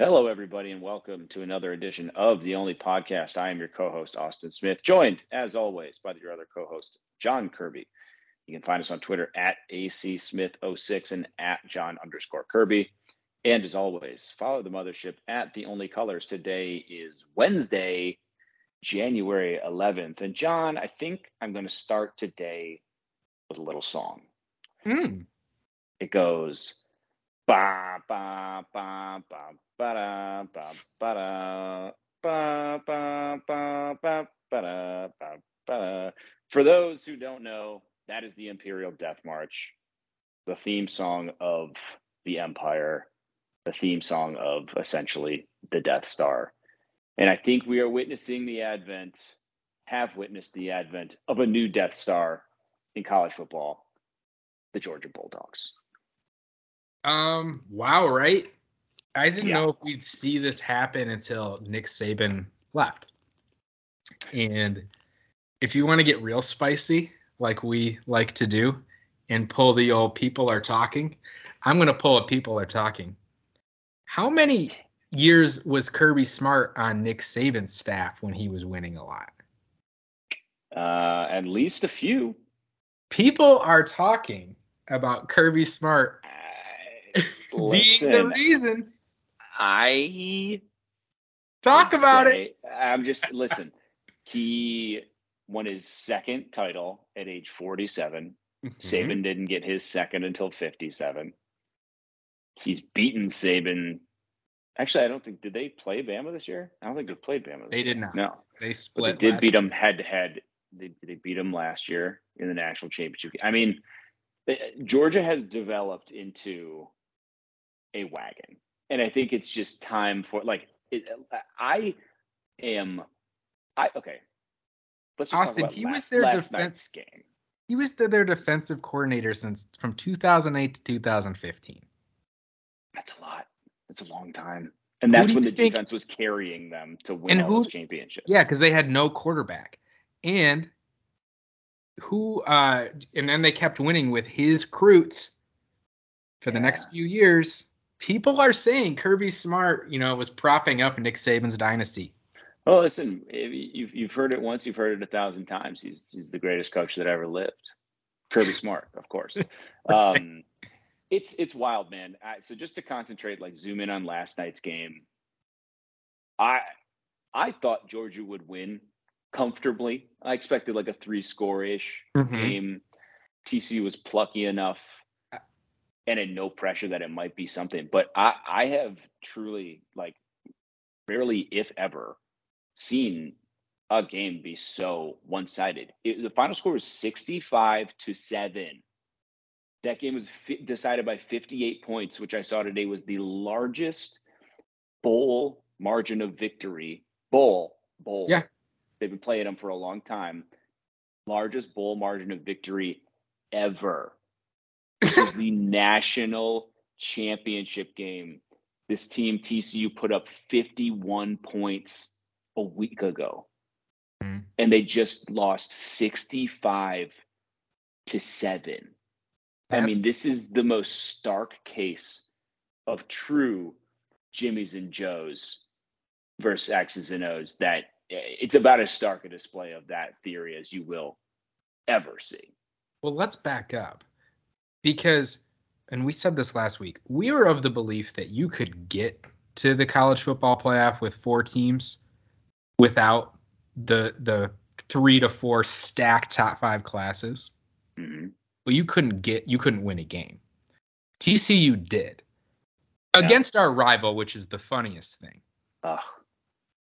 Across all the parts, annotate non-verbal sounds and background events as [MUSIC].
Hello, everybody, and welcome to another edition of the Only Podcast. I am your co-host Austin Smith, joined as always by your other co-host John Kirby. You can find us on Twitter at acsmith06 and at John underscore Kirby. And as always, follow the mothership at the Only Colors. Today is Wednesday, January 11th, and John, I think I'm going to start today with a little song. Hmm. It goes ba ba ba ba ba da ba ba da ba ba ba ba ba da ba ba da. For those who don't know, that is the Imperial Death March, the theme song of the Empire, the theme song of essentially the Death Star. And I think we are witnessing the advent, have witnessed the advent of a new Death Star in college football, the Georgia Bulldogs. Um. Wow. Right. I didn't Yeah. know if we'd see this happen until Nick Saban left. And if you want to get real spicy, like we like to do, and pull the old people are talking, I'm gonna pull a people are talking. How many years was Kirby Smart on Nick Saban's staff when he was winning a lot? Uh, at least a few. People are talking about Kirby Smart Being the reason. I Talk would about it. I'm just listen. He won his second title at age 47. Mhm. Saban didn't get his second until 57. He's beaten Saban. Actually, I don't think did they play Bama this year? I don't think they played Bama. They did not. No, They split. but split. they did last beat year. them head to head. They they beat them last year in the national championship. I mean, Georgia has developed into a wagon, and I think it's just time for like it, I am. I okay. Let's just Austin, talk about he was their last defense- game. He was the, their defensive coordinator since from 2008 to 2015. That's a lot. That's a long time, and that's when the think- defense was carrying them to win And all who- those championships. Yeah, because they had no quarterback, and who uh, and then they kept winning with his recruits for the next few years. People are saying Kirby Smart, you know, was propping up Nick Saban's dynasty. Well, listen, you've you've heard it once, you've heard it a thousand times. He's he's the greatest coach that ever lived. Kirby Smart, of course. [LAUGHS] Um, it's it's wild, man. I, so just to concentrate, like zoom in on last night's game. I I thought Georgia would win comfortably. I expected like a three score ish Mhm. game. TCU was plucky enough and in no pressure that it might be something. But I, I have truly like rarely, if ever, seen a game be so one sided. The final score was 65 to 7. That game was fi- decided by 58 points, which I saw today was the largest bowl margin of victory. Bowl, bowl. Yeah. They've been playing them for a long time. Largest bowl margin of victory ever. The national championship game. This team, TCU, put up 51 points a week ago. Mhm. And they just lost 65 to 7. I mean, this is the most stark case of true Jimmys and Joes versus X's and O's that eh, it's about as stark a display of that theory as you will ever see. Well, let's back up because, and we said this last week, we were of the belief that you could get to the college football playoff with four teams without the the three to four stacked top five classes. Mhm. But you couldn't get you couldn't win a game. TCU did. Yeah. Against our rival, which is the funniest thing. Ugh.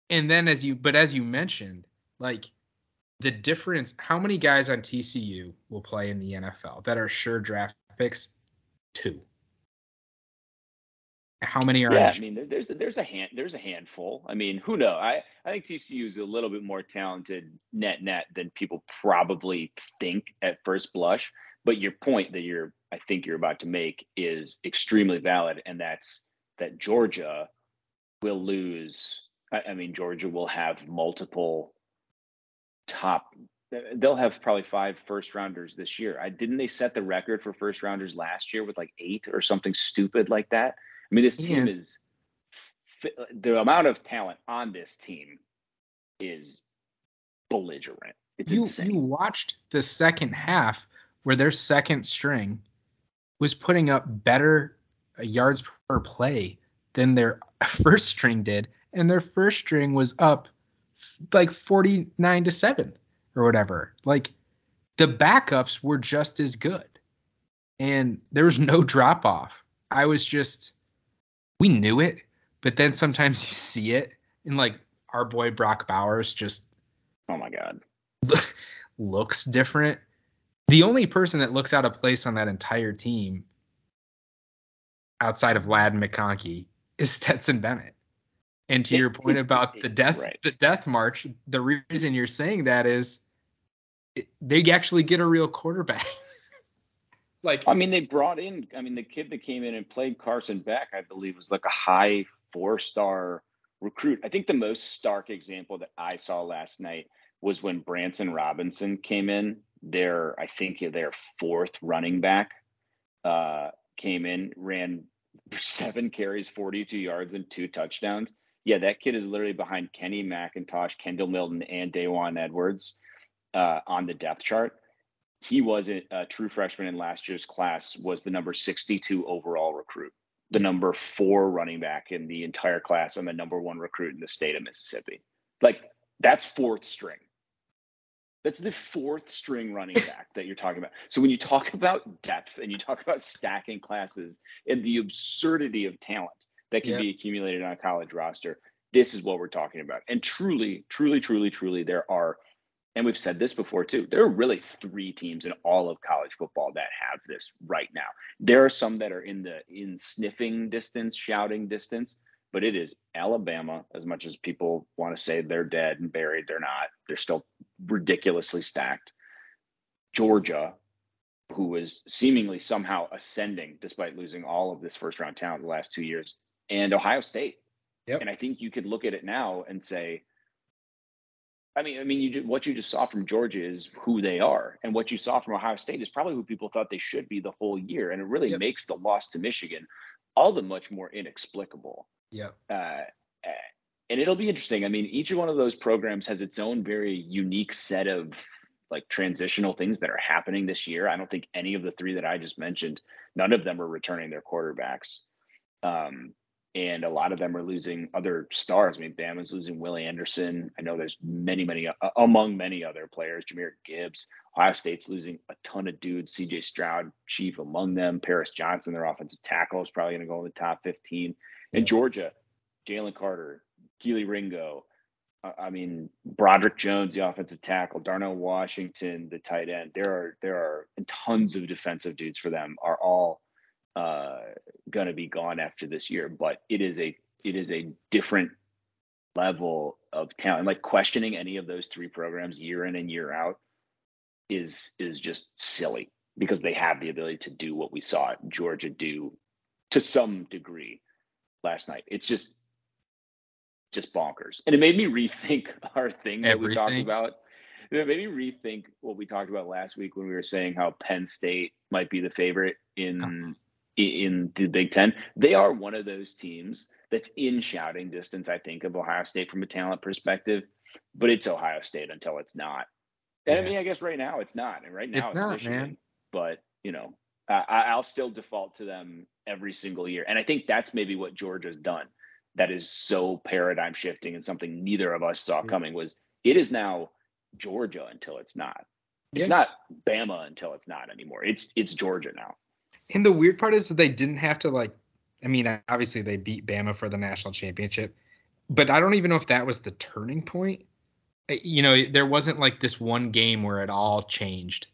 And then as you but as you mentioned, like the difference how many guys on TCU will play in the NFL that are sure draft picks? Two. How many are Yeah, I mean, there's a, there's a hand there's a handful. I mean, who knows? I I think TCU is a little bit more talented net net than people probably think at first blush. But your point that you're I think you're about to make is extremely valid, and that's that Georgia will lose. I, I mean, Georgia will have multiple top. They'll have probably five first rounders this year. I didn't they set the record for first rounders last year with like eight or something stupid like that. I mean, this team is the amount of talent on this team is belligerent. It's you insane. you watched the second half where their second string was putting up better yards per play than their [LAUGHS] first string did and their first string was up like 49 to 7 or whatever like the backups were just as good and there was no drop off i was just we knew it but then sometimes you see it and like our boy brock bowers just oh my god. [LAUGHS] looks different. The only person that looks out of place on that entire team outside of Ladd McConkey is [LAUGHS] Stetson Bennett. And to your point [LAUGHS] about the death Right. the death march, the reason you're saying that is they actually get a real quarterback. [LAUGHS] like I mean, they brought in. I mean, the kid that came in and played Carson Beck, I believe, was like a high four-star recruit. I think the most stark example that I saw last night was when Branson Robinson came in. Their, I think, their fourth running back uh, came in, ran seven carries, 42 yards, and two touchdowns. Yeah, that kid is literally behind Kenny McIntosh, Kendall Milton, and Dawan Edwards uh, on the depth chart. He was a, a true freshman in last year's class was the number 62 overall recruit the number four running back in the entire class and the number one recruit in the state of mississippi. Like that's fourth string. That's the fourth string running [LAUGHS] back that you're talking about. So when you talk about depth and you talk about stacking classes and the absurdity of talent that can Yeah. be accumulated on a college roster this is what we're talking about. And truly truly truly truly there are and we've said this before too. There are really three teams in all of college football that have this right now. There are some that are in the in sniffing distance, shouting distance, but it is Alabama. As much as people want to say they're dead and buried, they're not. They're still ridiculously stacked. Georgia, who is seemingly somehow ascending despite losing all of this first round talent the last two years, and Ohio State. Yep. And I think you could look at it now and say, I mean, I mean, you what you just saw from Georgia is who they are, and what you saw from Ohio State is probably who people thought they should be the whole year, and it really Yep. makes the loss to Michigan all the much more inexplicable. Yep. Uh, uh, and it'll be interesting. I mean, each one of those programs has its own very unique set of like transitional things that are happening this year. I don't think any of the three that I just mentioned, none of them are returning their quarterbacks. Um, and a lot of them are losing other stars. I mean, Bama's losing Willie Anderson. I know there's many, many uh, among many other players. Jahmyr Gibbs. Ohio State's losing a ton of dudes. C.J. Stroud, chief among them. Paris Johnson, their offensive tackle, is probably going to go in the top 15. And Yeah. Georgia, Jalen Carter, Kelee Ringo. uh, I mean, Broderick Jones, the offensive tackle, Darnell Washington, the tight end. There are there are tons of defensive dudes for them. Are all uh, going to be gone after this year. But it is a it is a different level of talent. And like questioning any of those three programs year in and year out is is just silly because they have the ability to do what we saw Georgia do to some degree last night. It's just just bonkers. And it made me rethink [LAUGHS] our thing that we talked Everything. about. It made me rethink what we talked about last week when we were saying how Penn State might be the favorite in in the Big Ten. They are one of those teams that's in shouting distance, I think, of Ohio State from a talent perspective, but it's Ohio State until it's not. And I mean, I guess right now it's not. And right now It's it's, not, Michigan. man. But you know, I, I- I'll still default to them every single year. And I think that's maybe what Georgia's done. That is so paradigm shifting and something neither of us saw Yeah. coming was it is now Georgia until it's not. It's Yeah. not Bama until it's not anymore. It's it's Georgia now. And the weird part is that they didn't have to like. I mean, obviously they beat Bama for the national championship, but I don't even know if that was the turning point. You know, there wasn't like this one game where it all changed.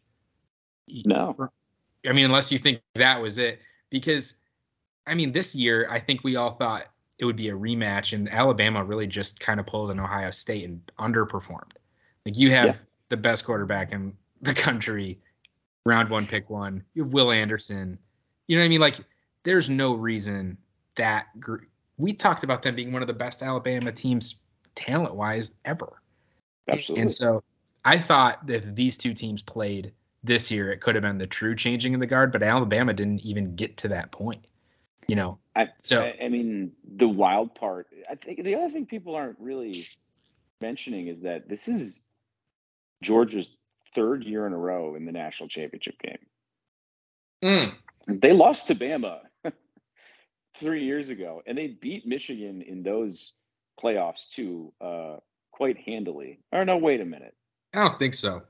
No. I mean, unless you think that was it, because I mean, this year I think we all thought it would be a rematch, and Alabama really just kind of pulled an Ohio State and underperformed. Like you have Yeah. the best quarterback in the country, round one, pick one. You have Will Anderson. You know what I mean? Like, there's no reason that gr- we talked about them being one of the best Alabama teams talent wise ever. Absolutely. And so I thought that if these two teams played this year, it could have been the true changing of the guard, but Alabama didn't even get to that point. You know, I, so I, I mean, the wild part. I think the other thing people aren't really mentioning is that this is Georgia's third year in a row in the national championship game. mm, They lost to Bama [LAUGHS] three years ago, and they beat Michigan in those playoffs too, uh, quite handily. Or no, wait a minute. I don't think so.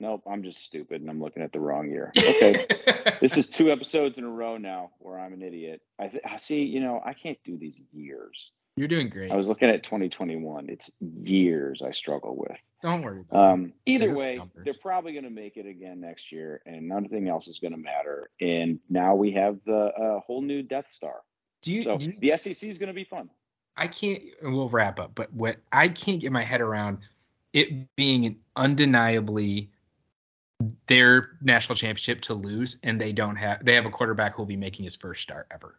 Nope, I'm just stupid and I'm looking at the wrong year. Okay. [LAUGHS] this is two episodes in a row now where I'm an idiot. I th- I see, you know, I can't do these years. You're doing great. I was looking at 2021. It's years I struggle with. don't worry about it. Um, either way, numbers. they're probably going to make it again next year, and nothing else is going to matter. And now we have the uh, whole new Death Star. Do you, So do you the SEC is going to be fun. I can't. and We'll wrap up, but what I can't get my head around it being an undeniably their national championship to lose, and they don't have. They have a quarterback who will be making his first start ever.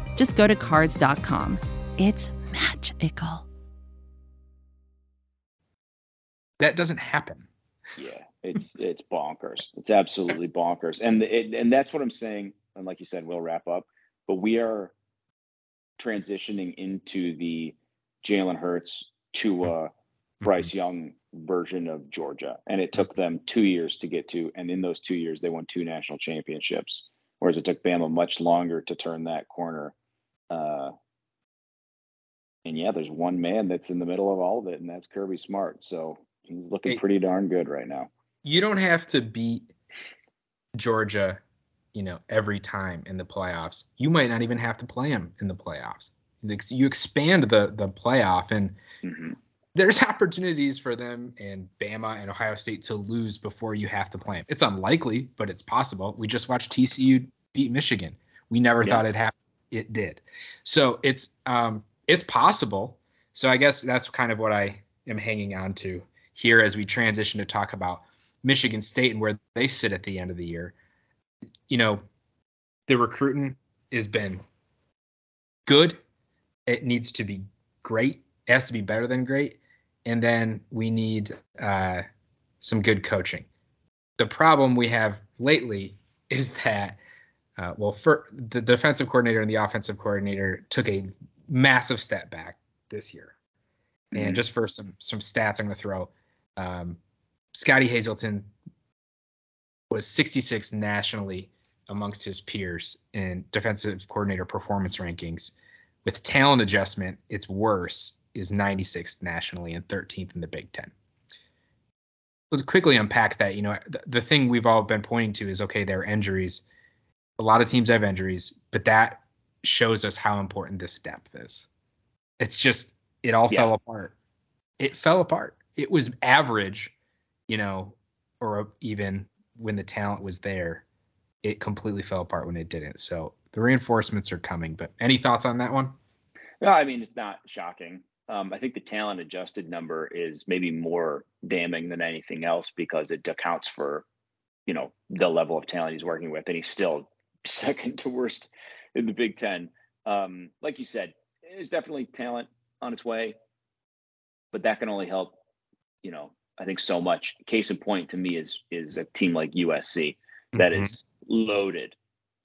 just go to cars.com. It's magical. That doesn't happen. Yeah, it's it's bonkers. It's absolutely bonkers, and it, and that's what I'm saying. And like you said, we'll wrap up. But we are transitioning into the Jalen Hurts to uh, Bryce Young version of Georgia, and it took them two years to get to. And in those two years, they won two national championships, whereas it took Bama much longer to turn that corner. Uh, and yeah, there's one man that's in the middle of all of it, and that's Kirby Smart. So he's looking pretty darn good right now. You don't have to beat Georgia, you know, every time in the playoffs. You might not even have to play them in the playoffs. You expand the the playoff, and hmm there's opportunities for them and Bama and Ohio State to lose before you have to play them. It's unlikely, but it's possible. We just watched TCU beat Michigan. We never Yeah. thought it happened. It did. So it's um it's possible. So I guess that's kind of what I am hanging on to here as we transition to talk about Michigan State and where they sit at the end of the year. You know, the recruiting has been good. It needs to be great. It has to be better than great. And then we need uh, some good coaching. The problem we have lately [LAUGHS] is that, uh, well, for the defensive coordinator and the offensive coordinator took a massive step back this year. And Mhm. just for some some stats, I'm going to throw. Um, Scottie Hazelton was 66 nationally amongst his peers in defensive coordinator performance rankings. With talent adjustment, it's worse, is 96th nationally and 13th in the Big Ten. Let's quickly unpack that. You know, the, the thing we've all been pointing to is okay, there are injuries. A lot of teams have injuries, but that shows us how important this depth is. It's just, it all Yeah. fell apart. It fell apart. It was average, you know, or even when the talent was there, it completely fell apart when it didn't. So the reinforcements are coming. But any thoughts on that one? No, I mean it's not shocking. Um, I think the talent adjusted number is maybe more damning than anything else because it accounts for, you know, the level of talent he's working with, and he's still second to worst in the Big Ten. Um, like you said, there's definitely talent on its way, but that can only help, you know, I think so much. Case in point to me is is a team like USC that mm-hmm. is loaded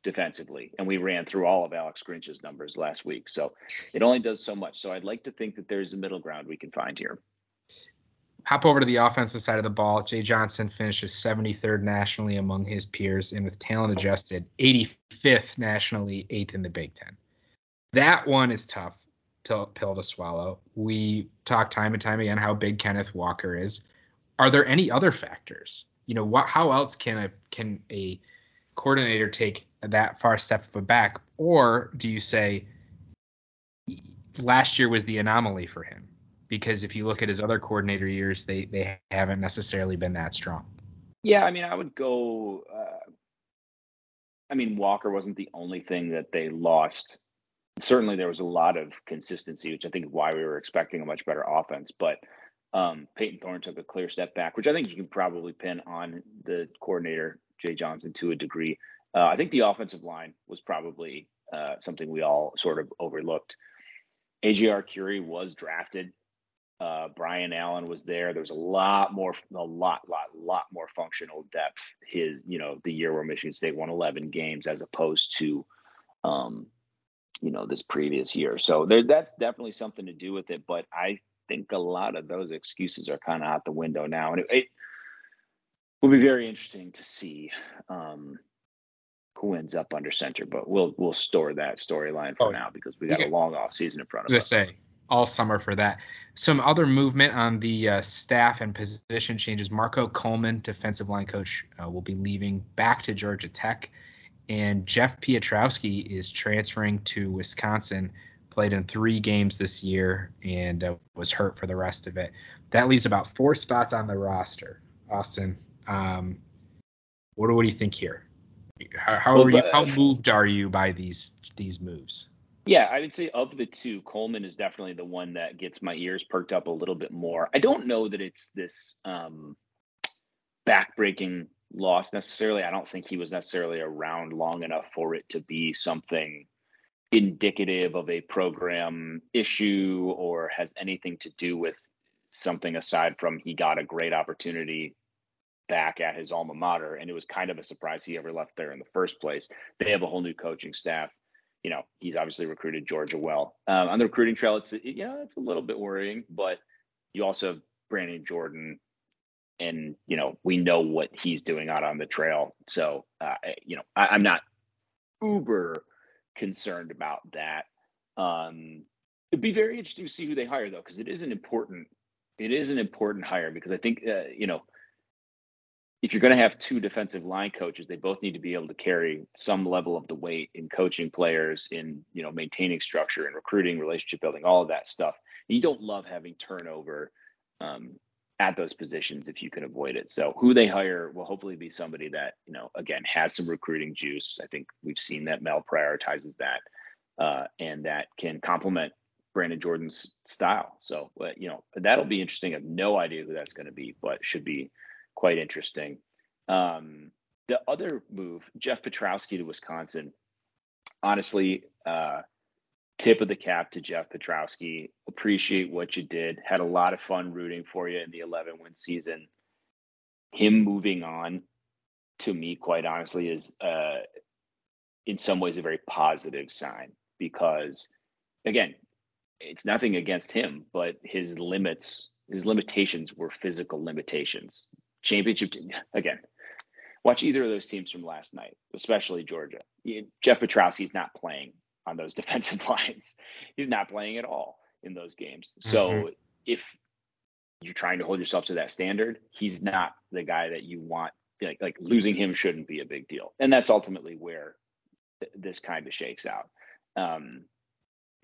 defensively, and we ran through all of Alex Grinch's numbers last week. So it only does so much. So I'd like to think that there's a middle ground we can find here. Hop over to the offensive side of the ball. Jay Johnson finishes 73rd nationally among his peers, and with talent adjusted, 85th nationally, eighth in the Big Ten. That one is tough to, pill to swallow. We talk time and time again how big Kenneth Walker is. Are there any other factors? You know, what? How else can a can a coordinator take that far step of a back, or do you say last year was the anomaly for him? Because if you look at his other coordinator years, they they haven't necessarily been that strong. Yeah, I mean, I would go. Uh, I mean, Walker wasn't the only thing that they lost. Certainly, there was a lot of consistency, which I think is why we were expecting a much better offense. But um, Payton Thorne took a clear step back, which I think you can probably pin on the coordinator Jay Johnson to a degree. Uh, I think the offensive line was probably uh, something we all sort of overlooked. AJ Arcuri was drafted. Uh, Brian Allen was there. There was a lot more, a lot, lot, lot more functional depth. His, you know, the year where Michigan State won 11 games as opposed to, um, you know, this previous year. So there, that's definitely something to do with it. But I think a lot of those excuses are kind of out the window now, and it, it will be very interesting to see um, who ends up under center. But we'll we'll store that storyline for oh, now because we got a long off season in front of us. Say all summer for that. Some other movement on the uh, staff and position changes. Marco Coleman, defensive line coach, uh, will be leaving back to Georgia Tech, and Jeff Pietrowski is transferring to Wisconsin. Played in three games this year and uh, was hurt for the rest of it. That leaves about four spots on the roster. Austin, um, what, what do you think here? How, how, well, you, how moved are you by these these moves? Yeah, I would say of the two, Coleman is definitely the one that gets my ears perked up a little bit more. I don't know that it's this um, backbreaking loss necessarily. I don't think he was necessarily around long enough for it to be something indicative of a program issue or has anything to do with something aside from he got a great opportunity back at his alma mater, and it was kind of a surprise he ever left there in the first place. They have a whole new coaching staff. You know, he's obviously recruited Georgia well. Um, on the recruiting trail, it's yeah, it's a little bit worrying, but you also have Brandon Jordan, and you know we know what he's doing out on the trail. So uh, you know, I, I'm not uber concerned about that. Um, it'd be very interesting to see who they hire though, because it is an important it is an important hire because I think uh, you know if you're going to have two defensive line coaches, they both need to be able to carry some level of the weight in coaching players, in you know maintaining structure and recruiting, relationship building, all of that stuff. And you don't love having turnover um, at those positions if you can avoid it. So who they hire will hopefully be somebody that you know again has some recruiting juice. I think we've seen that Mel prioritizes that, uh, and that can complement Brandon Jordan's style. So uh, you know that'll be interesting. I have no idea who that's going to be, but should be quite interesting. Um, the other move, Jeff Pietrowski to Wisconsin. Honestly, uh, tip of the cap to Jeff Pietrowski. Appreciate what you did. Had a lot of fun rooting for you in the 11 win season. Him moving on, to me, quite honestly, is uh, in some ways a very positive sign because, again, it's nothing against him, but his limits, his limitations were physical limitations championship team. [LAUGHS] Again, watch either of those teams from last night, especially Georgia. Jeff Pietrowski's not playing on those [LAUGHS] defensive lines. He's not playing at all in those games. So mm-hmm. if you're trying to hold yourself to that standard, he's not the guy that you want. Like, like losing him shouldn't be a big deal, and that's ultimately where th- this kind of shakes out. Um,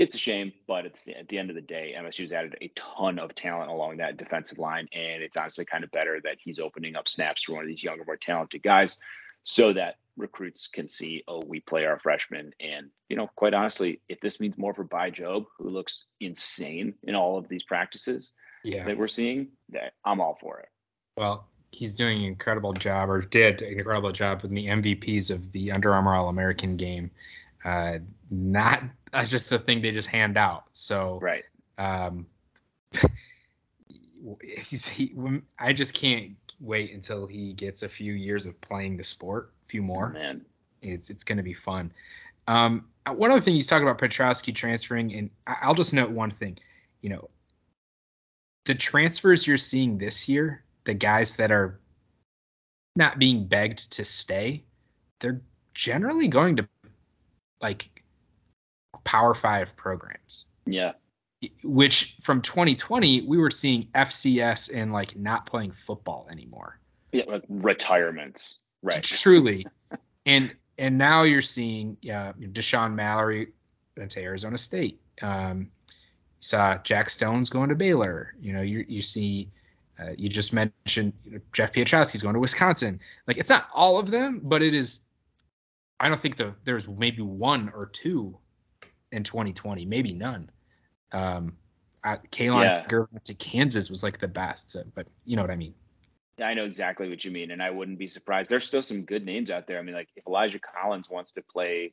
it's a shame, but at the, at the end of the day, MSU's added a ton of talent along that defensive line, and it's honestly kind of better that he's opening up snaps for one of these younger, more talented guys, so that recruits can see, oh, we play our freshmen. And you know, quite honestly, if this means more for Bai Jobe, who looks insane in all of these practices yeah. that we're seeing, that I'm all for it. Well, he's doing an incredible job, or did an incredible job in the MVPs of the Under Armour All American game. Uh, not [LAUGHS] uh, just a thing they just hand out. So right. Um, [LAUGHS] he's he, I just can't wait until he gets a few years of playing the sport, a few more. Man, It's it's going to be fun. Um, one other thing you talk about Pietrowski transferring, and I'll just note one thing. You know, the transfers you're seeing this year, the guys that are not being begged to stay, they're generally going to like Power Five programs yeah, which from 2020 we were seeing FCS and like not playing football anymore. yeah, like retirements, right? Truly. [LAUGHS] and and now you're seeing uh, Deshaun Mallory went to Arizona State. Um, you saw Jack Stone's going to Baylor. You know, you you see uh, you just mentioned you know, Jeff Pietrowski's going to Wisconsin. Like it's not all of them, but it is. I don't think the there's maybe one or two in 2020, maybe none. Um, I, Kalon Yeah. Gervin to Kansas was like the best, so, but you know what I mean. I know exactly what you mean, and I wouldn't be surprised. There's still some good names out there. I mean, like if Elijah Collins wants to play,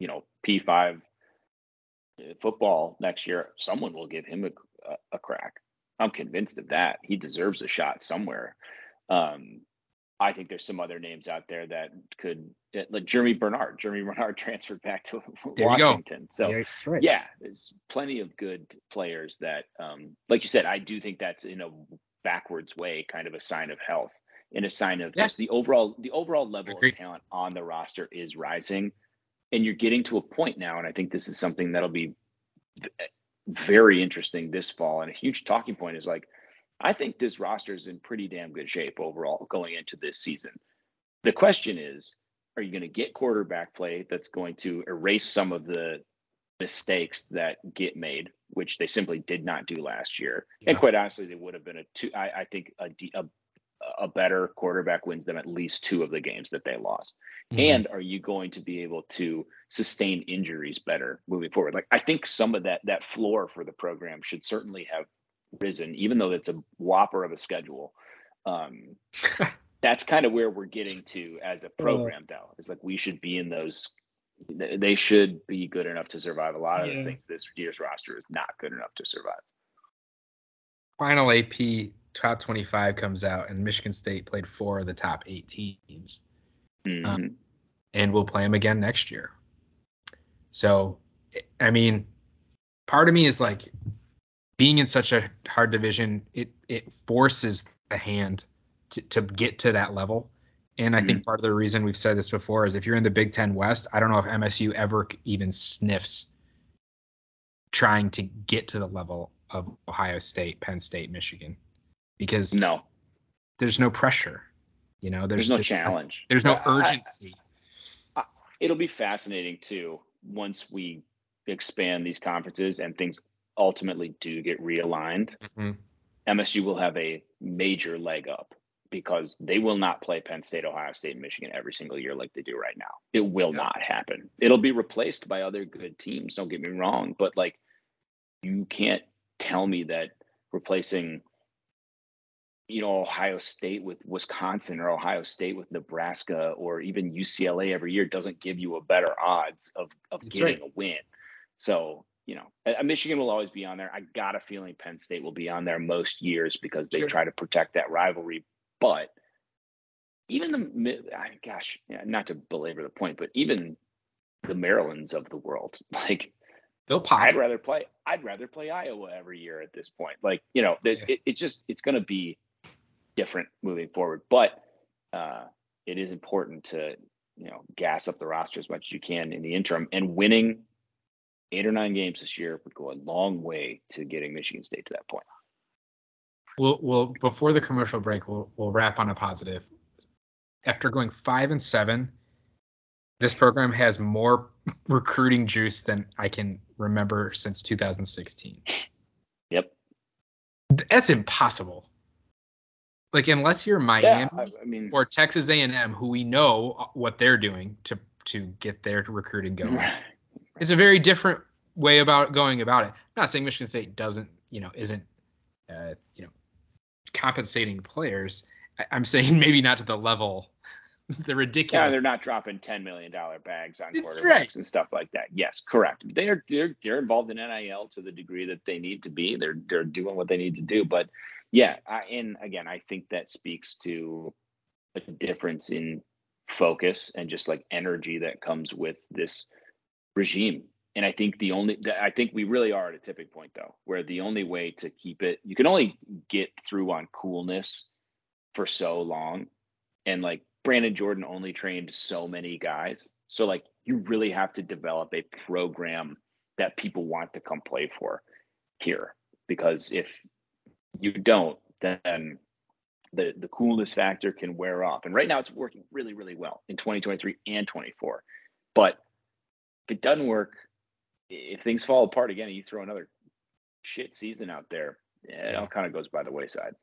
you know, P5 football next year, someone will give him a, a, a crack. I'm convinced of that. He deserves a shot somewhere. Um, I think there's some other names out there that could, like Jeremy Bernard. Jeremy [LAUGHS] Bernard transferred back to There you go. Washington. So Yeah, right. yeah, there's plenty of good players that, um, like you said, I do think that's in a backwards way kind of a sign of health and a sign of Yeah. just the overall the overall level of talent on the roster is rising, and you're getting to a point now, and I think this is something that'll be very interesting this fall, and a huge talking point is like, I think this roster is in pretty damn good shape overall going into this season. The question is, are you going to get quarterback play that's going to erase some of the mistakes that get made, which they simply did not do last year. And quite honestly, they would have been a two. I, I think a, a a better quarterback wins them at least two of the games that they lost. Mhm. And are you going to be able to sustain injuries better moving forward? Like I think some of that that floor for the program should certainly have risen, even though it's a whopper of a schedule. Um, [LAUGHS] that's kind of where we're getting to as a program, though. It's like we should be in those. They should be good enough to survive. A lot of Yeah. the things this year's roster is not good enough to survive. final AP top 25 comes out, and Michigan State played four of the top eight teams, Mhm. and we'll play them again next year. So, I mean, part of me is like, being in such a hard division, it it forces the hand to, to get to that level. And I think mm-hmm. part of the reason we've said this before is if you're in the Big Ten West, I don't know if MSU ever even sniffs trying to get to the level of Ohio State, Penn State, Michigan, because no, there's no pressure. You know, there's, there's, no challenge. There's no I- I- urgency. it'll be fascinating too once we expand these conferences and things ultimately do get realigned. Mhm. MSU will have a major leg up because they will not play Penn State, Ohio State, and Michigan every single year like they do right now. It will Yeah. not happen. It'll be replaced by other good teams. Don't get me wrong, but like you can't tell me that replacing you know Ohio State with Wisconsin or Ohio State with Nebraska or even UCLA every year doesn't give you a better odds of of That's getting right. a win. So, you know, Michigan will always be on there. I got a feeling Penn State will be on there most years because they Sure. try to protect that rivalry. But even the, gosh, yeah, not to belabor the point, but even the Marylands of the world, [LAUGHS] like They'll pop. I'd rather play, I'd rather play Iowa every year at this point. Like, you know, Yeah. it, it just, it's going to be different moving forward. But uh, it is important to, you know, gas up the roster as much as you can in the interim. And winning eight or nine games this year would go a long way to getting Michigan State to that point. We'll, we'll before the commercial break, we'll we'll wrap on a positive. After going five and seven, this program has more [LAUGHS] recruiting juice than I can remember since 2016. Yep. That's impossible. Like unless you're Miami I, I mean, or Texas A&M, who we know what they're doing to to get their recruiting going. It's a very different way about going about it. I'm not saying Michigan State doesn't, you know, isn't, uh, you know, compensating players. I, I'm saying [LAUGHS] maybe not to the level [LAUGHS] the ridiculous. Yeah, they're not dropping ten million dollar bags on That's quarterbacks right. and stuff like that. Yes, correct. They're they're they're involved in NIL to the degree that they need to be. They're they're doing what they need to do. But yeah, I, and again, I think that speaks to a difference in focus and just like energy that comes with this regime. And I think the only I think we really are at a tipping point though, where the only way to keep it you can only get through on coolness for so long. And like Brandon Jordan only trained so many guys. So like you really have to develop a program that people want to come play for here. Because if you don't, then the the coolness factor can wear off. And right now it's working really, really well in 2023 and 24. But if it doesn't work, if things fall apart again and you throw another shit season out there, yeah, it all kind of goes by the wayside.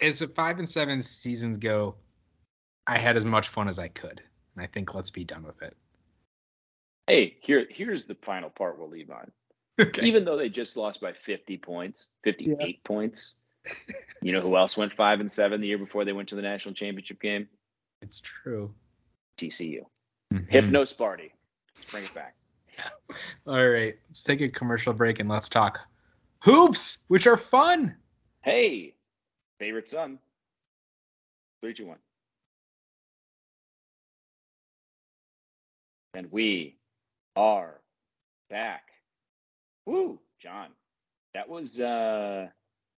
as the five and seven seasons go, I had as much fun as I could. And I think let's be done with it. Hey, here here's the final part we'll leave on. [LAUGHS] Okay. Even though they just lost by 50 points, 58 points. [LAUGHS] You know who else went five and seven the year before they went to the national championship game? It's true. TCU. Mhm. Hypno Sparty. Let's bring it back. [LAUGHS] All right. Let's take a commercial break and let's talk hoops, which are fun. Hey, favorite son. Three, two, one. And we are back. Woo, John. That was uh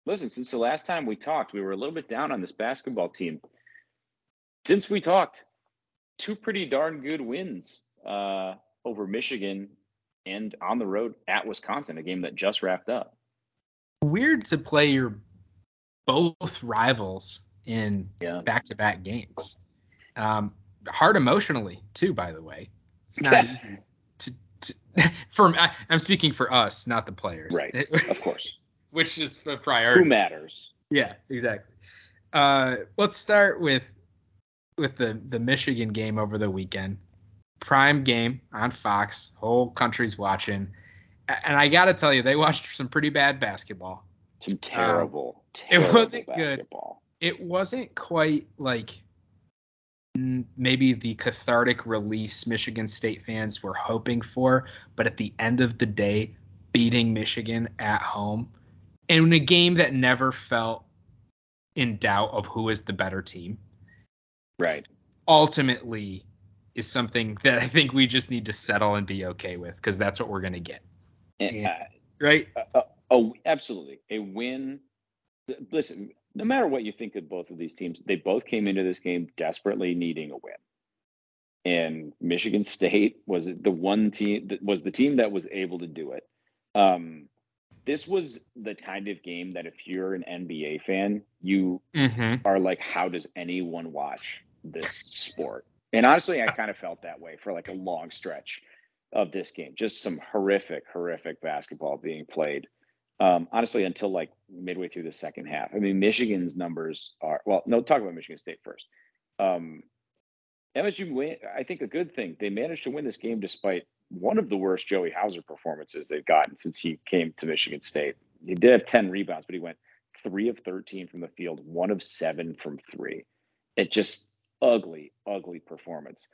listen, since the last time we talked, we were a little bit down on this basketball team. Since we talked, two pretty darn good wins uh over Michigan and on the road at Wisconsin, a game that just wrapped up. Weird to play your both rivals in Yeah. back-to-back games. Um, hard emotionally too, by the way. It's not easy to, to [LAUGHS] for I, I'm speaking for us, not the players. Right. Of course. [LAUGHS] Which is the priority. Who matters? Yeah, exactly. Uh, let's start with with the the Michigan game over the weekend. Prime game on Fox. Whole country's watching. And I got to tell you, they watched some pretty bad basketball. Some um, terrible, it terrible wasn't good. basketball. It wasn't quite like maybe the cathartic release Michigan State fans were hoping for, but at the end of the day, beating Michigan at home in a game that never felt in doubt of who is the better team Right. ultimately is something that I think we just need to settle and be okay with because that's what we're going to get. And, Yeah. Right? uh, oh, absolutely. A win. Listen, no matter what you think of both of these teams, they both came into this game desperately needing a win. And Michigan State was the one team that was the team that was able to do it. Um, this was the kind of game that if you're an NBA fan, you Mm-hmm. are like, how does anyone watch this sport? And honestly, I kind of felt that way for like a long stretch of this game. Just some horrific, horrific basketball being played. Um, honestly, until like midway through the second half. I mean, Michigan's numbers are well. No, talk about Michigan State first. Um, MSU win. I think a good thing. They managed to win this game despite one of the worst Joey Hauser performances they've gotten since he came to Michigan State. He did have 10 rebounds, but he went three of 13 from the field, one of seven from three. It just ugly, ugly performance.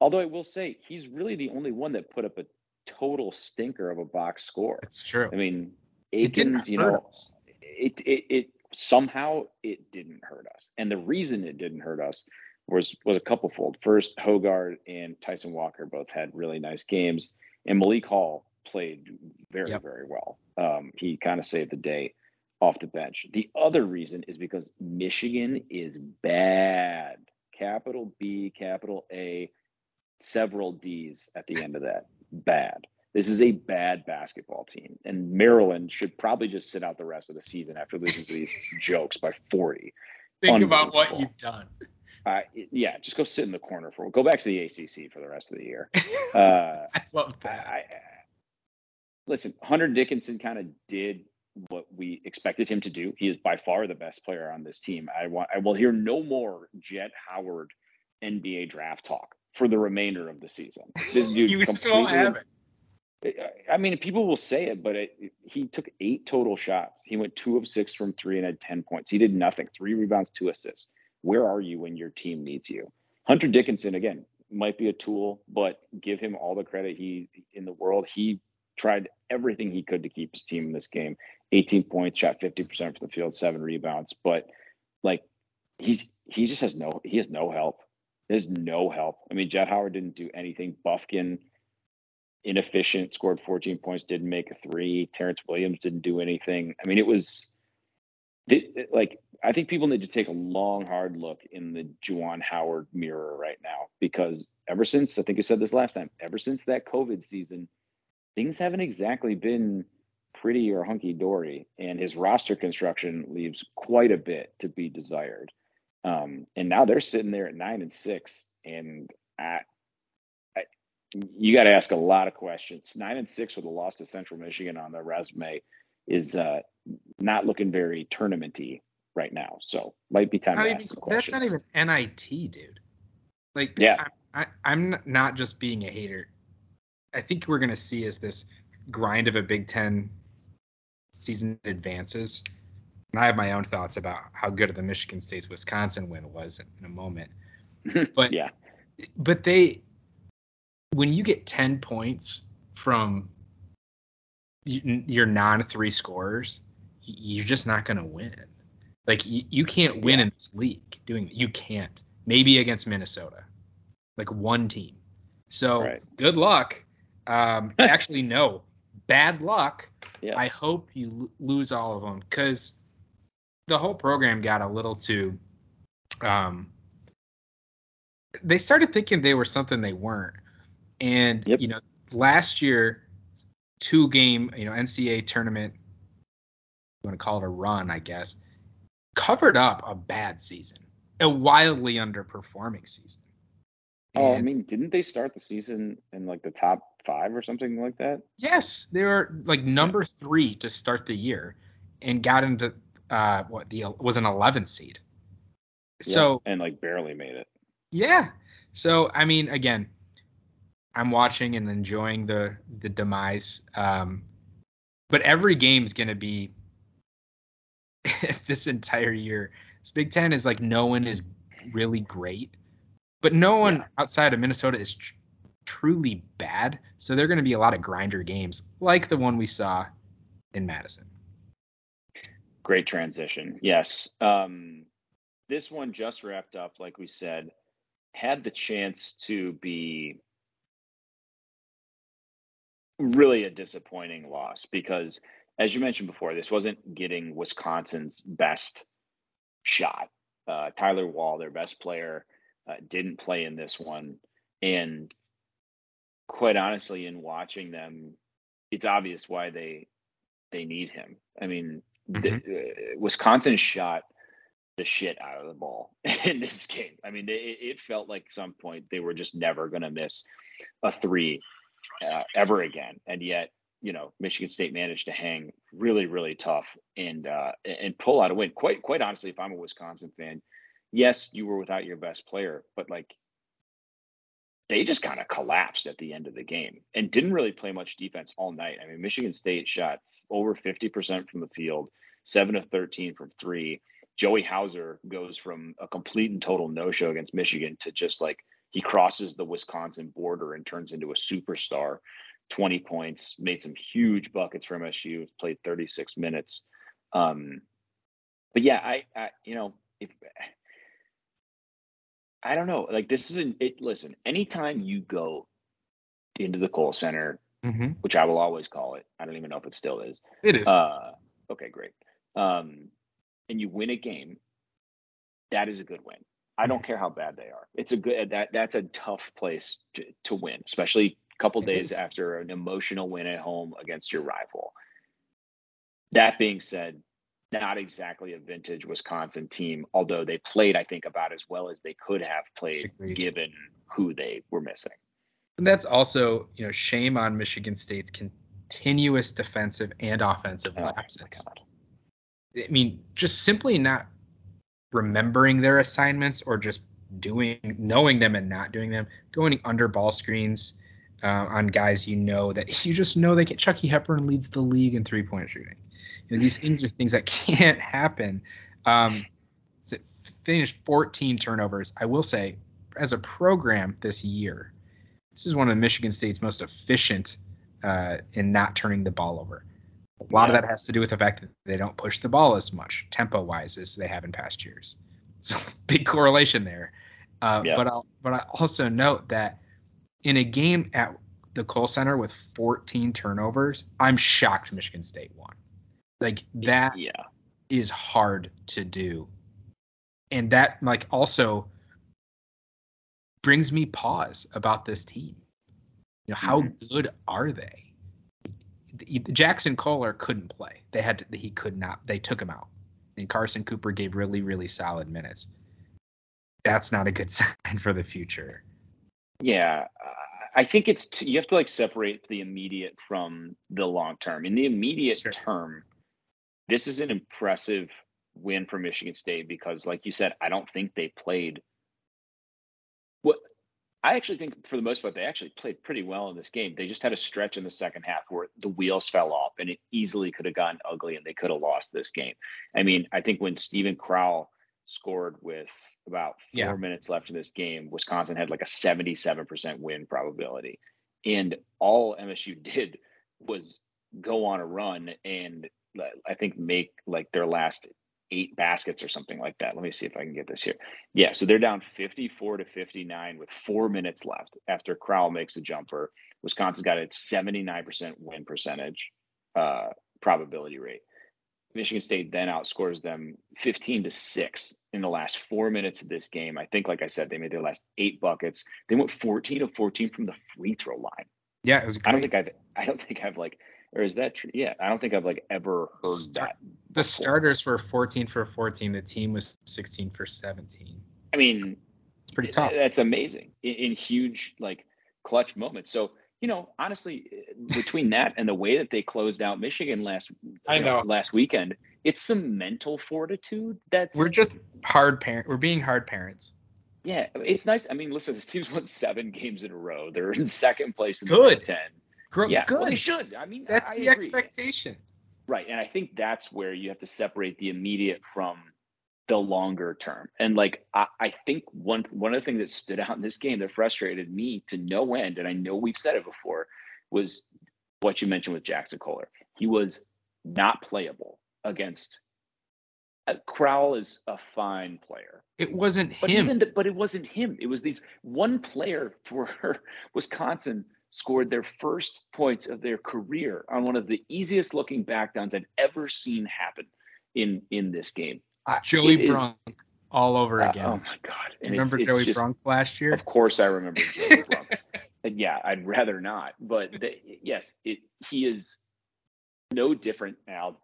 Although I will say he's really the only one that put up a total stinker of a box score. That's true. I mean, it didn't Aikens, you know, us. it, it it somehow it didn't hurt us, and the reason it didn't hurt us was was a couple fold. First, Hoggard and Tyson Walker both had really nice games, and Malik Hall played very Yep. very well. Um, he kind of saved the day off the bench. The other reason is because Michigan is bad. Capital B, capital A, several D's at the end of that. Bad. This is a bad basketball team, and Maryland should probably just sit out the rest of the season after losing to these [LAUGHS] jokes by 40. Think about what you've done. Uh, yeah, just go sit in the corner for go back to the ACC for the rest of the year. [LAUGHS] Uh, I love I. I, listen, Hunter Dickinson kind of did what we expected him to do. He is by far the best player on this team. I want I will hear no more Jett Howard NBA draft talk for the remainder of the season. This [LAUGHS] dude you completely- have it. I mean, people will say it, but it, he took eight total shots. He went two of six from three and had 10 points. He did nothing, three rebounds, two assists. where are you when your team needs you? Hunter Dickinson again might be a tool, but give him all the credit he in the world. He tried everything he could to keep his team in this game. 18 points, shot 50% from the field, seven rebounds, but like he's he just has no he has no help. There's no help. I mean, Jett Howard didn't do anything. Bufkin inefficient, scored 14 points, didn't make a three. Terrance Williams didn't do anything. I mean, it was like I think people need to take a long, hard look in the Juwan Howard mirror right now because ever since I think I said this last time, ever since that COVID season, things haven't exactly been pretty or hunky dory, and his roster construction leaves quite a bit to be desired. Um, and now they're sitting there at nine and six, and I, I, you got to ask a lot of questions. Nine and six with a loss to Central Michigan on their resume is uh, not looking very tournamenty right now. So might be time not to ask some questions. That's not even NIT, dude. Like, yeah, I, I, I'm not just being a hater. I think we're gonna see is this grind of a Big Ten season advances. And I have my own thoughts about how good of the Michigan State's Wisconsin win was in a moment. [LAUGHS] But yeah, but they when you get 10 points from your non three scorers, you're just not going to win. Like you, you can't win yeah. in this league doing you can't. Maybe against Minnesota, like one team. So right. good luck. Um, [LAUGHS] actually, no, bad luck. I hope you lose all of them because the whole program got a little too. Um, they started thinking they were something they weren't, and yep. you know, last year two game, you know, NCAA tournament, you want to call it a run, I guess, covered up a bad season, a wildly underperforming season. Oh, I mean, didn't they start the season in like the top five or something like that? Yes, they were like number three to start the year, and got into uh what the was an 11 seed. So yeah, and like barely made it. Yeah. So I mean, again, I'm watching and enjoying the the demise. Um, but every game's gonna be [LAUGHS] this entire year. This Big Ten is like no one is really great, but no one yeah. outside of Minnesota is tr- truly bad. So they're gonna be a lot of grinder games, like the one we saw in Madison. Great transition. Yes. Um, this one just wrapped up, like we said, had the chance to be really a disappointing loss because, as you mentioned before, this wasn't getting Wisconsin's best shot. Uh, Tyler Wahl, their best player, uh, didn't play in this one. And quite honestly, in watching them, it's obvious why they they need him. I mean, mm-hmm. the, uh, Wisconsin shot the shit out of the ball [LAUGHS] in this game. I mean, it, it felt like some point they were just never going to miss a three uh, ever again. And yet, you know, Michigan State managed to hang really, really tough and uh, and pull out a win. Quite quite honestly, if I'm a Wisconsin fan, yes, you were without your best player, but like they just kind of collapsed at the end of the game and didn't really play much defense all night. I mean, Michigan State shot over 50% from the field, 7 of 13 from 3. Joey Hauser goes from a complete and total no-show against Michigan to just like he crosses the Wisconsin border and turns into a superstar. 20 points, made some huge buckets for MSU, played 36 minutes. Um, but yeah, I, I, you know, if I don't know, like this isn't it. Listen, anytime you go into the Kohl Center, mm-hmm. which I will always call it, I don't even know if it still is. It is. Uh, okay, great. Um, and you win a game, that is a good win. I don't care how bad they are. It's a good that that's a tough place to, to win, especially a couple days after an emotional win at home against your rival. That being said, not exactly a vintage Wisconsin team, although they played, I think, about as well as they could have played Agreed. given who they were missing. And that's also, you know, shame on Michigan State's continuous defensive and offensive oh, lapses. I mean, just simply not remembering their assignments or just doing knowing them and not doing them going under ball screens uh, on guys you know that [LAUGHS] you just know they can chucky hepburn leads the league in three point shooting you know, these [LAUGHS] things are things that can't happen um, is finished 14 turnovers. I will say, as a program this year, this is one of Michigan State's most efficient uh, in not turning the ball over. A lot yeah. of that has to do with the fact that they don't push the ball as much tempo wise as they have in past years. [LAUGHS] So big correlation there. Uh, yeah. But I'll, but I also note that in a game at the Kohl Center with 14 turnovers, I'm shocked Michigan State won. Like that yeah. is hard to do. And that like also brings me pause about this team. You know, how mm-hmm. good are they? Jaxon Kohler couldn't play. They had to, he could not. They took him out. And Carson Cooper gave really really solid minutes. That's not a good [LAUGHS] sign for the future. Yeah, I think it's t- you have to like separate the immediate from the long term. In the immediate sure. term, this is an impressive win for Michigan State because, like you said, I don't think they played. What I actually think, for the most part, they actually played pretty well in this game. They just had a stretch in the second half where the wheels fell off, and it easily could have gotten ugly, and they could have lost this game. I mean, I think when Steven Crowl scored with about four yeah. minutes left in this game, Wisconsin had like a 77% win probability. And all MSU [LAUGHS] did was go on a run and I think make like their last eight baskets or something like that. Let me see if I can get this here. Yeah, so they're down 54 to 59 with four minutes left after Crowl makes a jumper. Wisconsin's got a 79% win percentage uh, probability rate. Michigan State then outscores them 15 to 6 in the last four minutes of this game. I think, like I said, they made their last eight buckets. They went 14 of 14 from the free throw line. Yeah, it was. Great. I don't think I've. I don't think I've like. Or is that true? Yeah, I don't think I've like ever heard Start, that. Before. The starters were 14 for 14. The team was 16 for 17. I mean, it's pretty tough. That's amazing in, in huge like clutch moments. So you know, honestly, eh, between [LAUGHS] that and the way that they closed out Michigan last I know last weekend, it's some mental fortitude that's we're just hard parent. We're being hard parents. Yeah, it's nice. I mean, listen, [LAUGHS] this team's won seven games in a row. They're in second place in the Big Ten. Gr- yeah, good. Well, they should. I mean, that's I the agree. expectation. Right, and I think that's where you have to separate the immediate from the longer term. And like I, I, think one one of the things that stood out in this game that frustrated me to no end, and I know we've said it before, was what you mentioned with Jaxon Kohler. He was not playable against. Uh, Crowl is a fine player. It wasn't but him. The, but it wasn't him. It was these one player for [LAUGHS] Wisconsin scored their first points of their career on one of the easiest looking back downs I've ever seen happen in in this game. Joey Brunk all over uh, again. oh my god! Do you remember it's, Joey it's just, Brunk last year? Of course, I remember Joey [LAUGHS] Brunk. And yeah, I'd rather not. But the, yes, it he is no different now.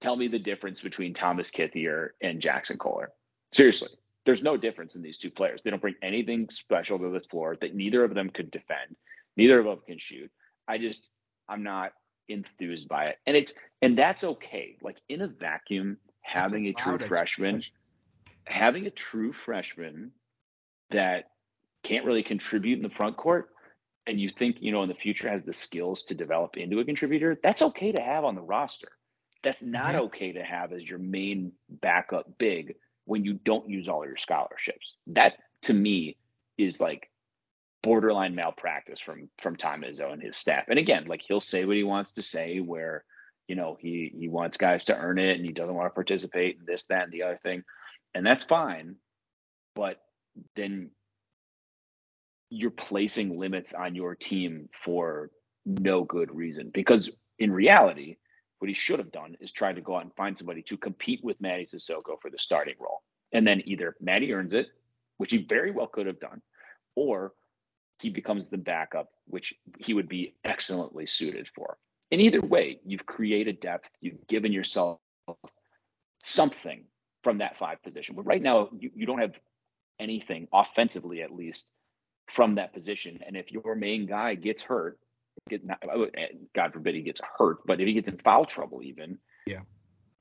Tell me the difference between Thomas Kithier and Jaxon Kohler. Seriously, there's no difference in these two players. They don't bring anything special to the floor that neither of them could defend. Neither of them can shoot. I just I'm not enthused by it. And it's and that's okay. Like in a vacuum, having a true freshman, having a true freshman that can't really contribute in the front court, and you think you know in the future has the skills to develop into a contributor, that's okay to have on the roster. That's not mm-hmm. okay to have as your main backup big when you don't use all your scholarships. That to me is like borderline malpractice from from Tom Izzo and his staff. And again, like he'll say what he wants to say, where you know he he wants guys to earn it and he doesn't want to participate in this, that, and the other thing, and that's fine. But then you're placing limits on your team for no good reason because in reality what he should have done is try to go out and find somebody to compete with Mady Sissoko for the starting role. And then either Mady earns it, which he very well could have done, or he becomes the backup, which he would be excellently suited for. In either way, you've created depth, you've given yourself something from that five position. But right now, you, you don't have anything offensively, at least, from that position. And if your main guy gets hurt, get not, eh, God forbid he gets hurt, but if he gets in foul trouble, even, yeah,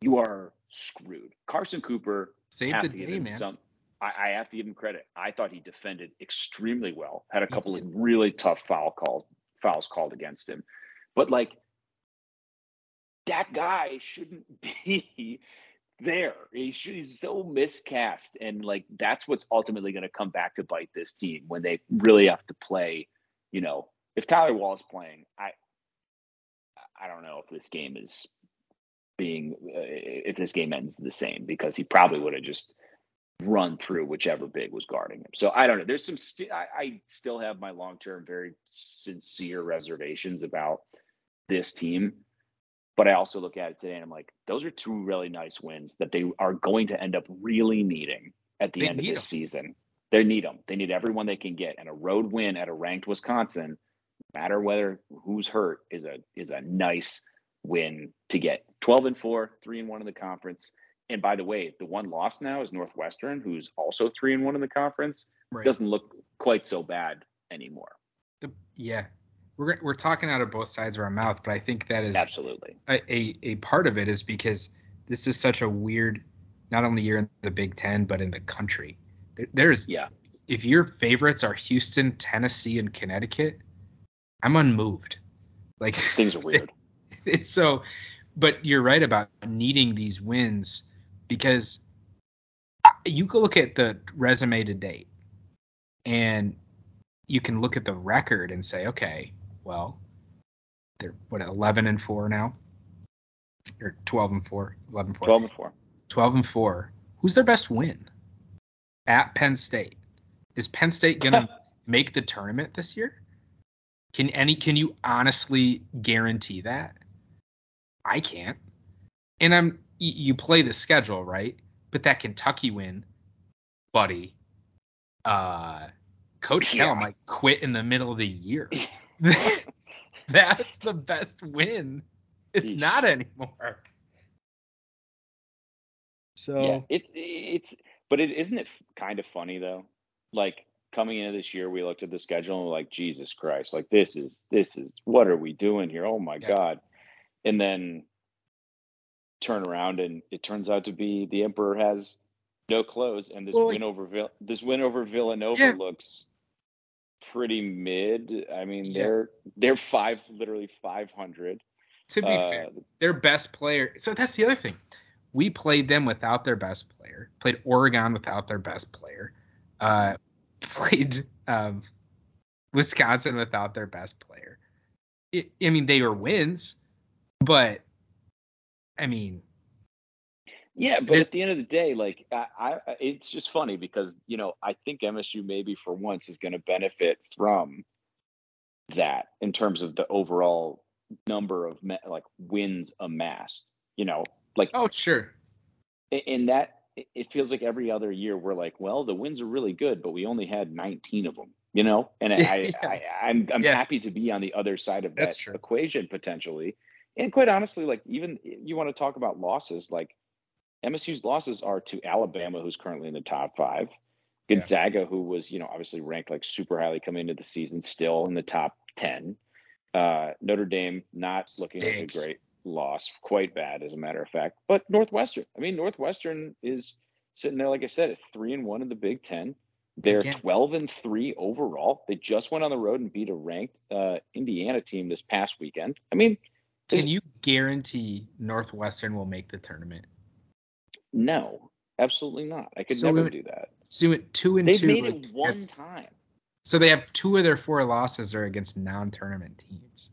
you are screwed. Carson Cooper saved the day, man. Some, I, I, have to give him credit. I thought he defended extremely well. Had a couple of really tough foul calls fouls called against him, but like that guy shouldn't [LAUGHS] be there. He's, he's so miscast, and like that's what's ultimately going to come back to bite this team when they really have to play. You know, if Tyler Wahl is playing, I I don't know if this game is being uh, if this game ends the same because he probably would have just run through whichever big was guarding him. So I don't know. There's some st- I, I still have my long term, very sincere reservations about this team. But I also look at it today and I'm like, those are two really nice wins that they are going to end up really needing at the They end of this 'em. season. They need them. They need everyone they can get. And a road win at a ranked Wisconsin, no matter whether who's hurt, is a is a nice win to get. 12 and 4, 3 and 1 in the conference. And by the way, the one loss now is Northwestern, who's also 3 and 1 in the conference. Right. Doesn't look quite so bad anymore. The, yeah, we're we're talking out of both sides of our mouth, but I think that is Absolutely. a, a, a part of it is because this is such a weird, not only year in the Big Ten, but in the country. There, there's Yeah. if your favorites are Houston, Tennessee, and Connecticut, I'm unmoved. Like Things are weird. [LAUGHS] it's so, but you're right about needing these wins because you can look at the resume to date and you can look at the record and say, okay, well, they're what 11 and 4 now or 12 and 4, 11 and 4. 12 and 4. 12 and 4. Who's their best win? At Penn State. Is Penn State going [LAUGHS] to make the tournament this year? Can any can you honestly guarantee that? I can't. And I'm you play the schedule, right? But that Kentucky win, buddy, uh Coach Cal might quit in the middle of the year. [LAUGHS] [LAUGHS] [LAUGHS] That's the best win. It's Yeesh. not anymore. So Yeah, it's it's but it isn't it kind of funny though. Like coming into this year, we looked at the schedule and we're like, Jesus Christ, like this is this is what are we doing here? Oh my Yeah. God! And then turn around and it turns out to be the Emperor has no clothes, and this Well, win over Vill- this win over Villanova Yeah. looks pretty mid. I mean, Yeah. they're they're five literally five hundred. to be fair, Uh, their best player. So that's the other thing. We played them without their best player. Played Oregon without their best player. Uh, [LAUGHS] played um, Wisconsin without their best player. It, I mean, they were wins, but I mean, Yeah, but at the end of the day, like I, I, it's just funny because you know I think MSU maybe for once is going to benefit from that in terms of the overall number of ma- like wins amassed. You know, like oh sure, i- in that it- feels like every other year we're like, well, the wins are really good, but we only had 19 of them. You know, and [LAUGHS] I, Yeah. I, I'm I'm Yeah. happy to be on the other side of that equation potentially. And quite honestly, like even you want to talk about losses, like MSU's losses are to Alabama, who's currently in the top five, Yeah. Gonzaga, who was you know obviously ranked like super highly coming into the season, still in the top ten. Uh, Notre Dame not looking like a great loss, quite bad as a matter of fact. But Northwestern, I mean Northwestern is sitting there, like I said, at three and one in the Big Ten. They're Again. 12 and three overall. They just went on the road and beat a ranked uh, Indiana team this past weekend. I mean, can you guarantee Northwestern will make the tournament? No, absolutely not. I could So never do that. So two and They've two. made like, it one time. So they have two of their four losses are against non-tournament teams.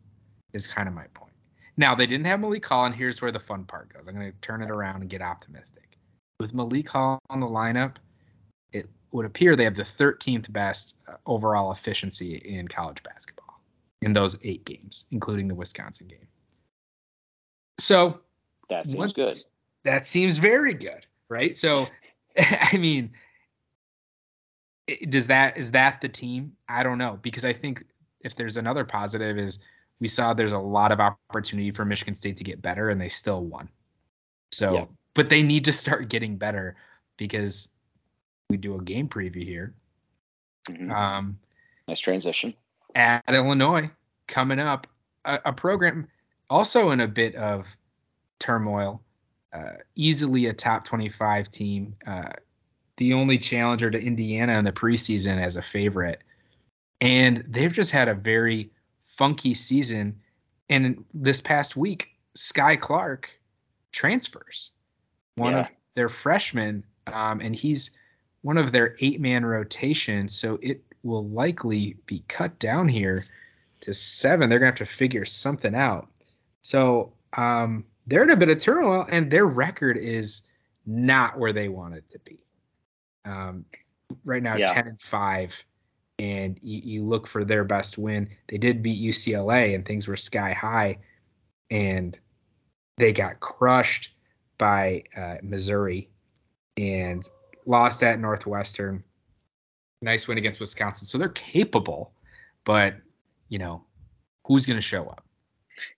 Is kind of my point. Now they didn't have Malik Hall, and here's where the fun part goes. I'm going to turn it around and get optimistic. With Malik Hall on the lineup, it would appear they have the 13th best uh, overall efficiency in college basketball in those eight games, including the Wisconsin game. So That seems once- good. That seems very good, right? So, [LAUGHS] I mean, does that is that the team? I don't know because I think if there's another positive is we saw there's a lot of opportunity for Michigan State to get better and they still won. So, Yeah. but they need to start getting better because we do a game preview here. Mhm. Um, nice transition. at Illinois coming up, a, a program also in a bit of turmoil, uh, easily a top 25 team, uh, the only challenger to Indiana in the preseason as a favorite. And they've just had a very funky season. And this past week, Skyy Clark transfers. one Yeah. of their freshmen, um, and he's one of their eight man rotation. So it will likely be cut down here to seven. They're gonna have to figure something out. So um, they're in a bit of turmoil, and their record is not where they want it to be. Um, right now, Yeah. ten and five, and you, you look for their best win. They did beat UCLA, and things were sky high, and they got crushed by uh, Missouri and lost at Northwestern. Nice win against Wisconsin, so they're capable, but you know who's going to show up?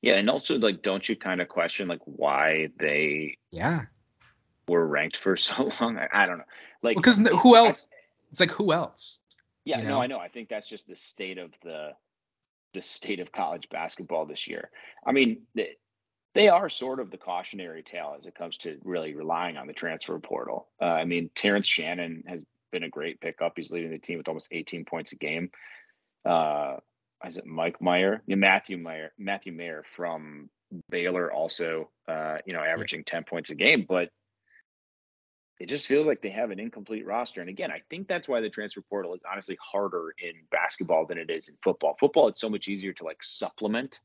Yeah, and also like, don't you kind of question like why they Yeah, were ranked for [LAUGHS] so long? I, I don't know. Like, because who else? It's like who else? Yeah, you no. I know. I think that's just the state of the the state of college basketball this year. I mean, they, they are sort of the cautionary tale as it comes to really relying on the transfer portal. Uh, I mean, Terrence Shannon has been a great pickup. He's leading the team with almost 18 points a game. Uh, is it Mike Meyer? Yeah, Matthew Mayer. Matthew Mayer from Baylor also, uh, you know, averaging 10 points a game, but it just feels like they have an incomplete roster. And again, I think that's why the transfer portal is honestly harder in basketball than it is in football. Football, it's so much easier to like supplement,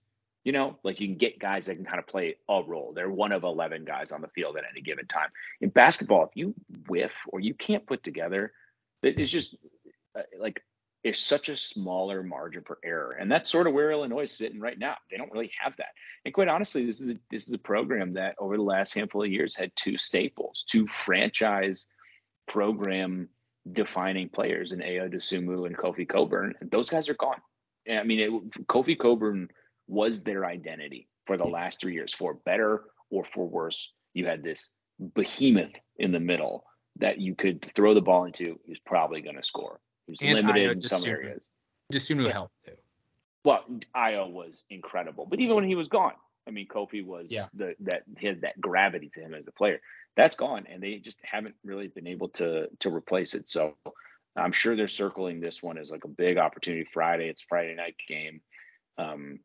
you know, like you can get guys that can kind of play a role. They're one of 11 guys on the field at any given time. In basketball, if you whiff or you can't put together, it's just uh, like it's such a smaller margin for error. And that's sort of where Illinois is sitting right now. They don't really have that. And quite honestly, this is a, this is a program that over the last handful of years had two staples, two franchise program defining players in Ayo Dosunmu and Kofi Cockburn. And those guys are gone. And I mean, it, Kofi Cockburn was their identity for the last three years, for better or for worse. You had this behemoth in the middle that you could throw the ball into. He was probably going to score. Was And limited Ayo in some areas. Who Yeah. help too. Well, Ayo was incredible, but even when he was gone, I mean, Kofi was Yeah. the that had that gravity to him as a player. That's gone, and they just haven't really been able to to replace it. So I'm sure they're circling this one as like a big opportunity. Friday, it's Friday night game. Um,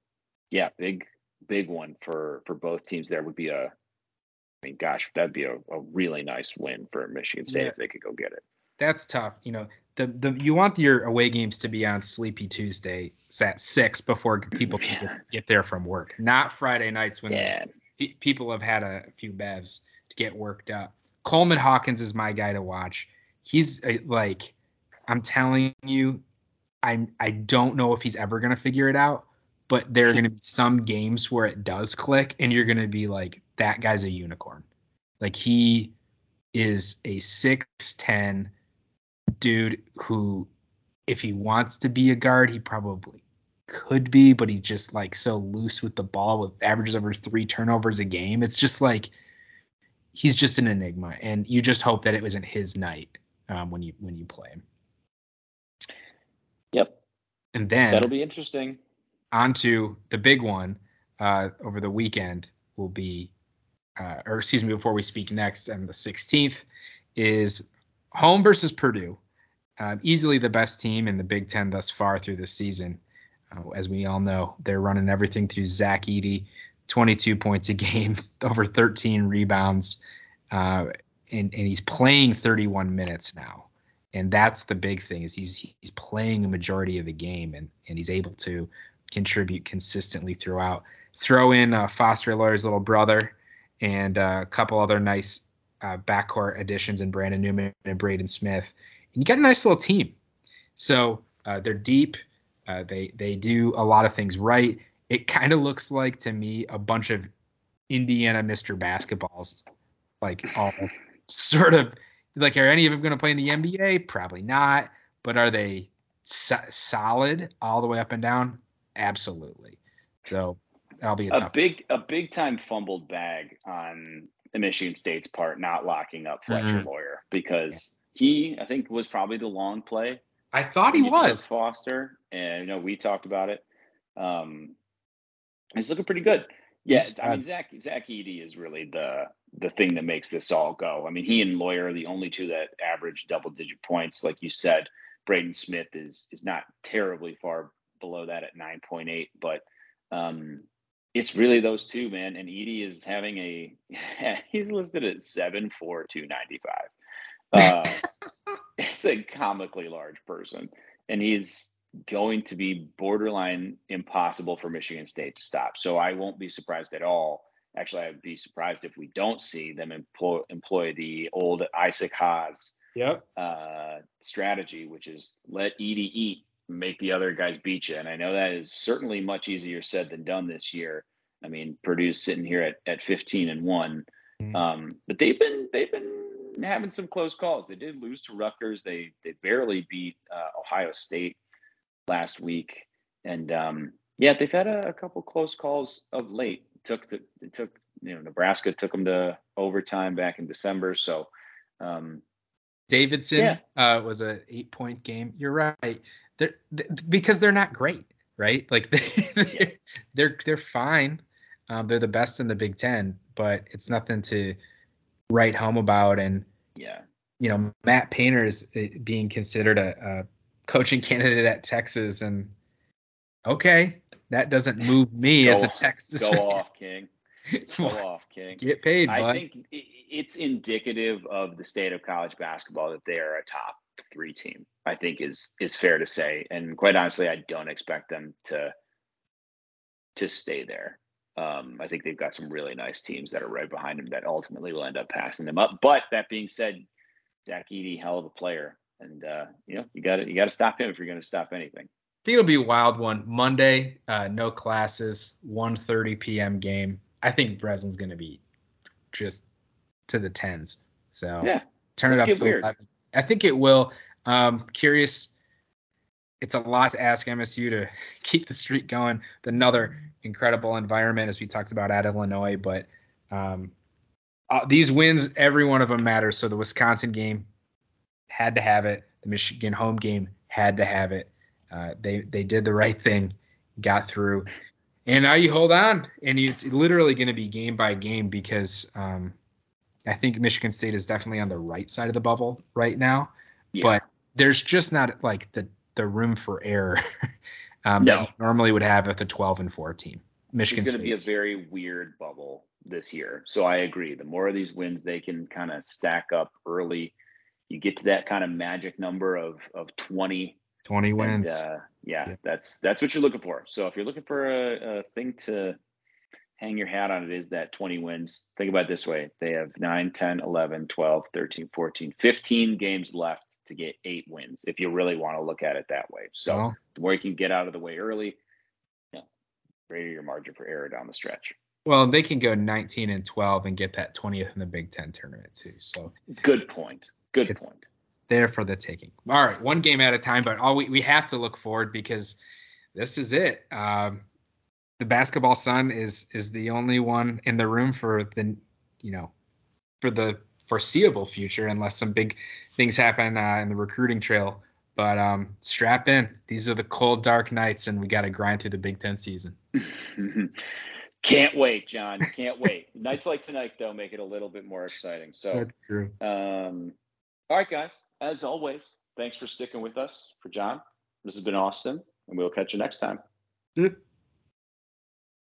yeah, big big one for for both teams. There would be a, I mean, gosh, that'd be a, a really nice win for Michigan State Yeah. if they could go get it. That's tough. You know, the the you want your away games to be on Sleepy Tuesday at six before people can get, get there from work, not Friday nights when Yeah, pe- people have had a few bevs to get worked up. Coleman Hawkins is my guy to watch. He's uh, like, I'm telling you, I'm I don't know if he's ever gonna figure it out, but there are gonna be some games where it does click, and you're gonna be like, that guy's a unicorn. Like he is a six ten dude who, if he wants to be a guard, he probably could be, but he's just like so loose with the ball with averages over three turnovers a game. It's just like he's just an enigma, and you just hope that it wasn't his night um, when you when you play him. yep, And then that'll be interesting. on to the big one uh, over the weekend will be, uh, or excuse me, before we speak next, and the 16th is home versus Purdue. Uh, easily the best team in the Big Ten thus far through the season. Uh, as we all know, they're running everything through Zach Edey, 22 points a game, [LAUGHS] over 13 rebounds, uh, and, and he's playing 31 minutes now. And that's the big thing is he's he's playing a majority of the game and, and he's able to contribute consistently throughout. Throw in uh, Foster Loyer's little brother and uh, a couple other nice backcourt additions in Brandon Newman and Braden Smith, and you got a nice little team. So uh, they're deep. Uh, they they do a lot of things right. It kind of looks like to me a bunch of Indiana Mr. Basketballs, like all [LAUGHS] sort of like are any of them going to play in the NBA? Probably not. But are they so- solid all the way up and down? Absolutely. So that'll be a a tough. big a big time fumbled bag on the Michigan State's part not locking up Fletcher Mhm. Loyer because he I think was probably the long play. I thought he was. Foster, and you know we talked about it. Um, he's looking pretty good. Yeah, I mean uh, Zach Zach Edey is really the the thing that makes this all go. I mean, he and Loyer are the only two that average double digit points, like you said. Braden Smith is is not terribly far below that at 9.8, but um, it's really those two, man. And Edey is having a [LAUGHS] he's listed at seven four two ninety five. [LAUGHS] Uh, it's a comically large person, and he's going to be borderline impossible for Michigan State to stop. So I won't be surprised at all. Actually, I'd be surprised if we don't see them employ employ the old Isaac Haas Yep. uh, strategy, which is let Edey eat, make the other guys beat you. And I know that is certainly much easier said than done this year. I mean, Purdue's sitting here at, at 15 and one, Mhm. um, but they've been they've been having some close calls. They did lose to Rutgers. They they barely beat uh, Ohio State last week, and um, yeah, they've had a, a couple close calls of late. Took the, it took you know Nebraska took them to overtime back in December, so. Um, Davidson Yeah. uh, was a eight point game. You're right. They're, th- because they're not great, right? Like they, [LAUGHS] they're, they're they're fine. Um, they're the best in the Big Ten, but it's nothing to write home about. And yeah, you know, Matt Painter is uh, being considered a, a coaching candidate at Texas, and okay, that doesn't move me as a Texas. go fan. off, King. [LAUGHS] Go off, King. Get paid, I bud. think it's indicative of the state of college basketball that they are a top three team. I think is is fair to say, and quite honestly, I don't expect them to to stay there. Um, I think they've got some really nice teams that are right behind them that ultimately will end up passing them up. But that being said, Zach Edey, hell of a player, and uh, you know you got to you got to stop him if you're going to stop anything. I think it'll be a wild one. Monday, uh, no classes, 1:30 p.m. game. I think Breslin's going to be just to the tens. So Yeah, turn it up to weird. 11. I think it will. Um, curious. It's a lot to ask MSU to [LAUGHS] keep the streak going. Another incredible environment, as we talked about at Illinois, but um, uh, these wins, every one of them matters. So the Wisconsin game had to have it. The Michigan home game had to have it. Uh, they they did the right thing, got through, and now you hold on, and it's literally going to be game by game because um, I think Michigan State is definitely on the right side of the bubble right now, Yeah. but there's just not like the the room for error [LAUGHS] um, No. that you normally would have with the 12 and 4 team. Michigan it's going to be a very weird bubble this year. So I agree. The more of these wins they can kind of stack up early, you get to that kind of magic number of of 20 20 and, wins. uh, yeah, Yeah. that's that's what you're looking for. So if you're looking for a, a thing to hang your hat on, it is that 20 wins. Think about it this way. They have 9, 10, 11, 12, 13, 14, 15 games left to get eight wins if you really want to look at it that way. So Well, the more you can get out of the way early, you know, greater your margin for error down the stretch. well, they can go 19 and 12 and get that 20th in the Big Ten tournament too. So Good point. Good It's- point. there for the taking. All right, one game at a time, but all we, we have to look forward because this is it. Um, the basketball sun is is the only one in the room for the you know for the foreseeable future, unless some big things happen uh, in the recruiting trail. But um, strap in. These are the cold, dark nights, and we got to grind through the Big Ten season. [LAUGHS] Can't wait, John. Can't wait. [LAUGHS] Nights like tonight, though, make it a little bit more exciting. So, that's true. um, all right, guys. As always, thanks for sticking with us. For John, this has been Austin, and we'll catch you next time.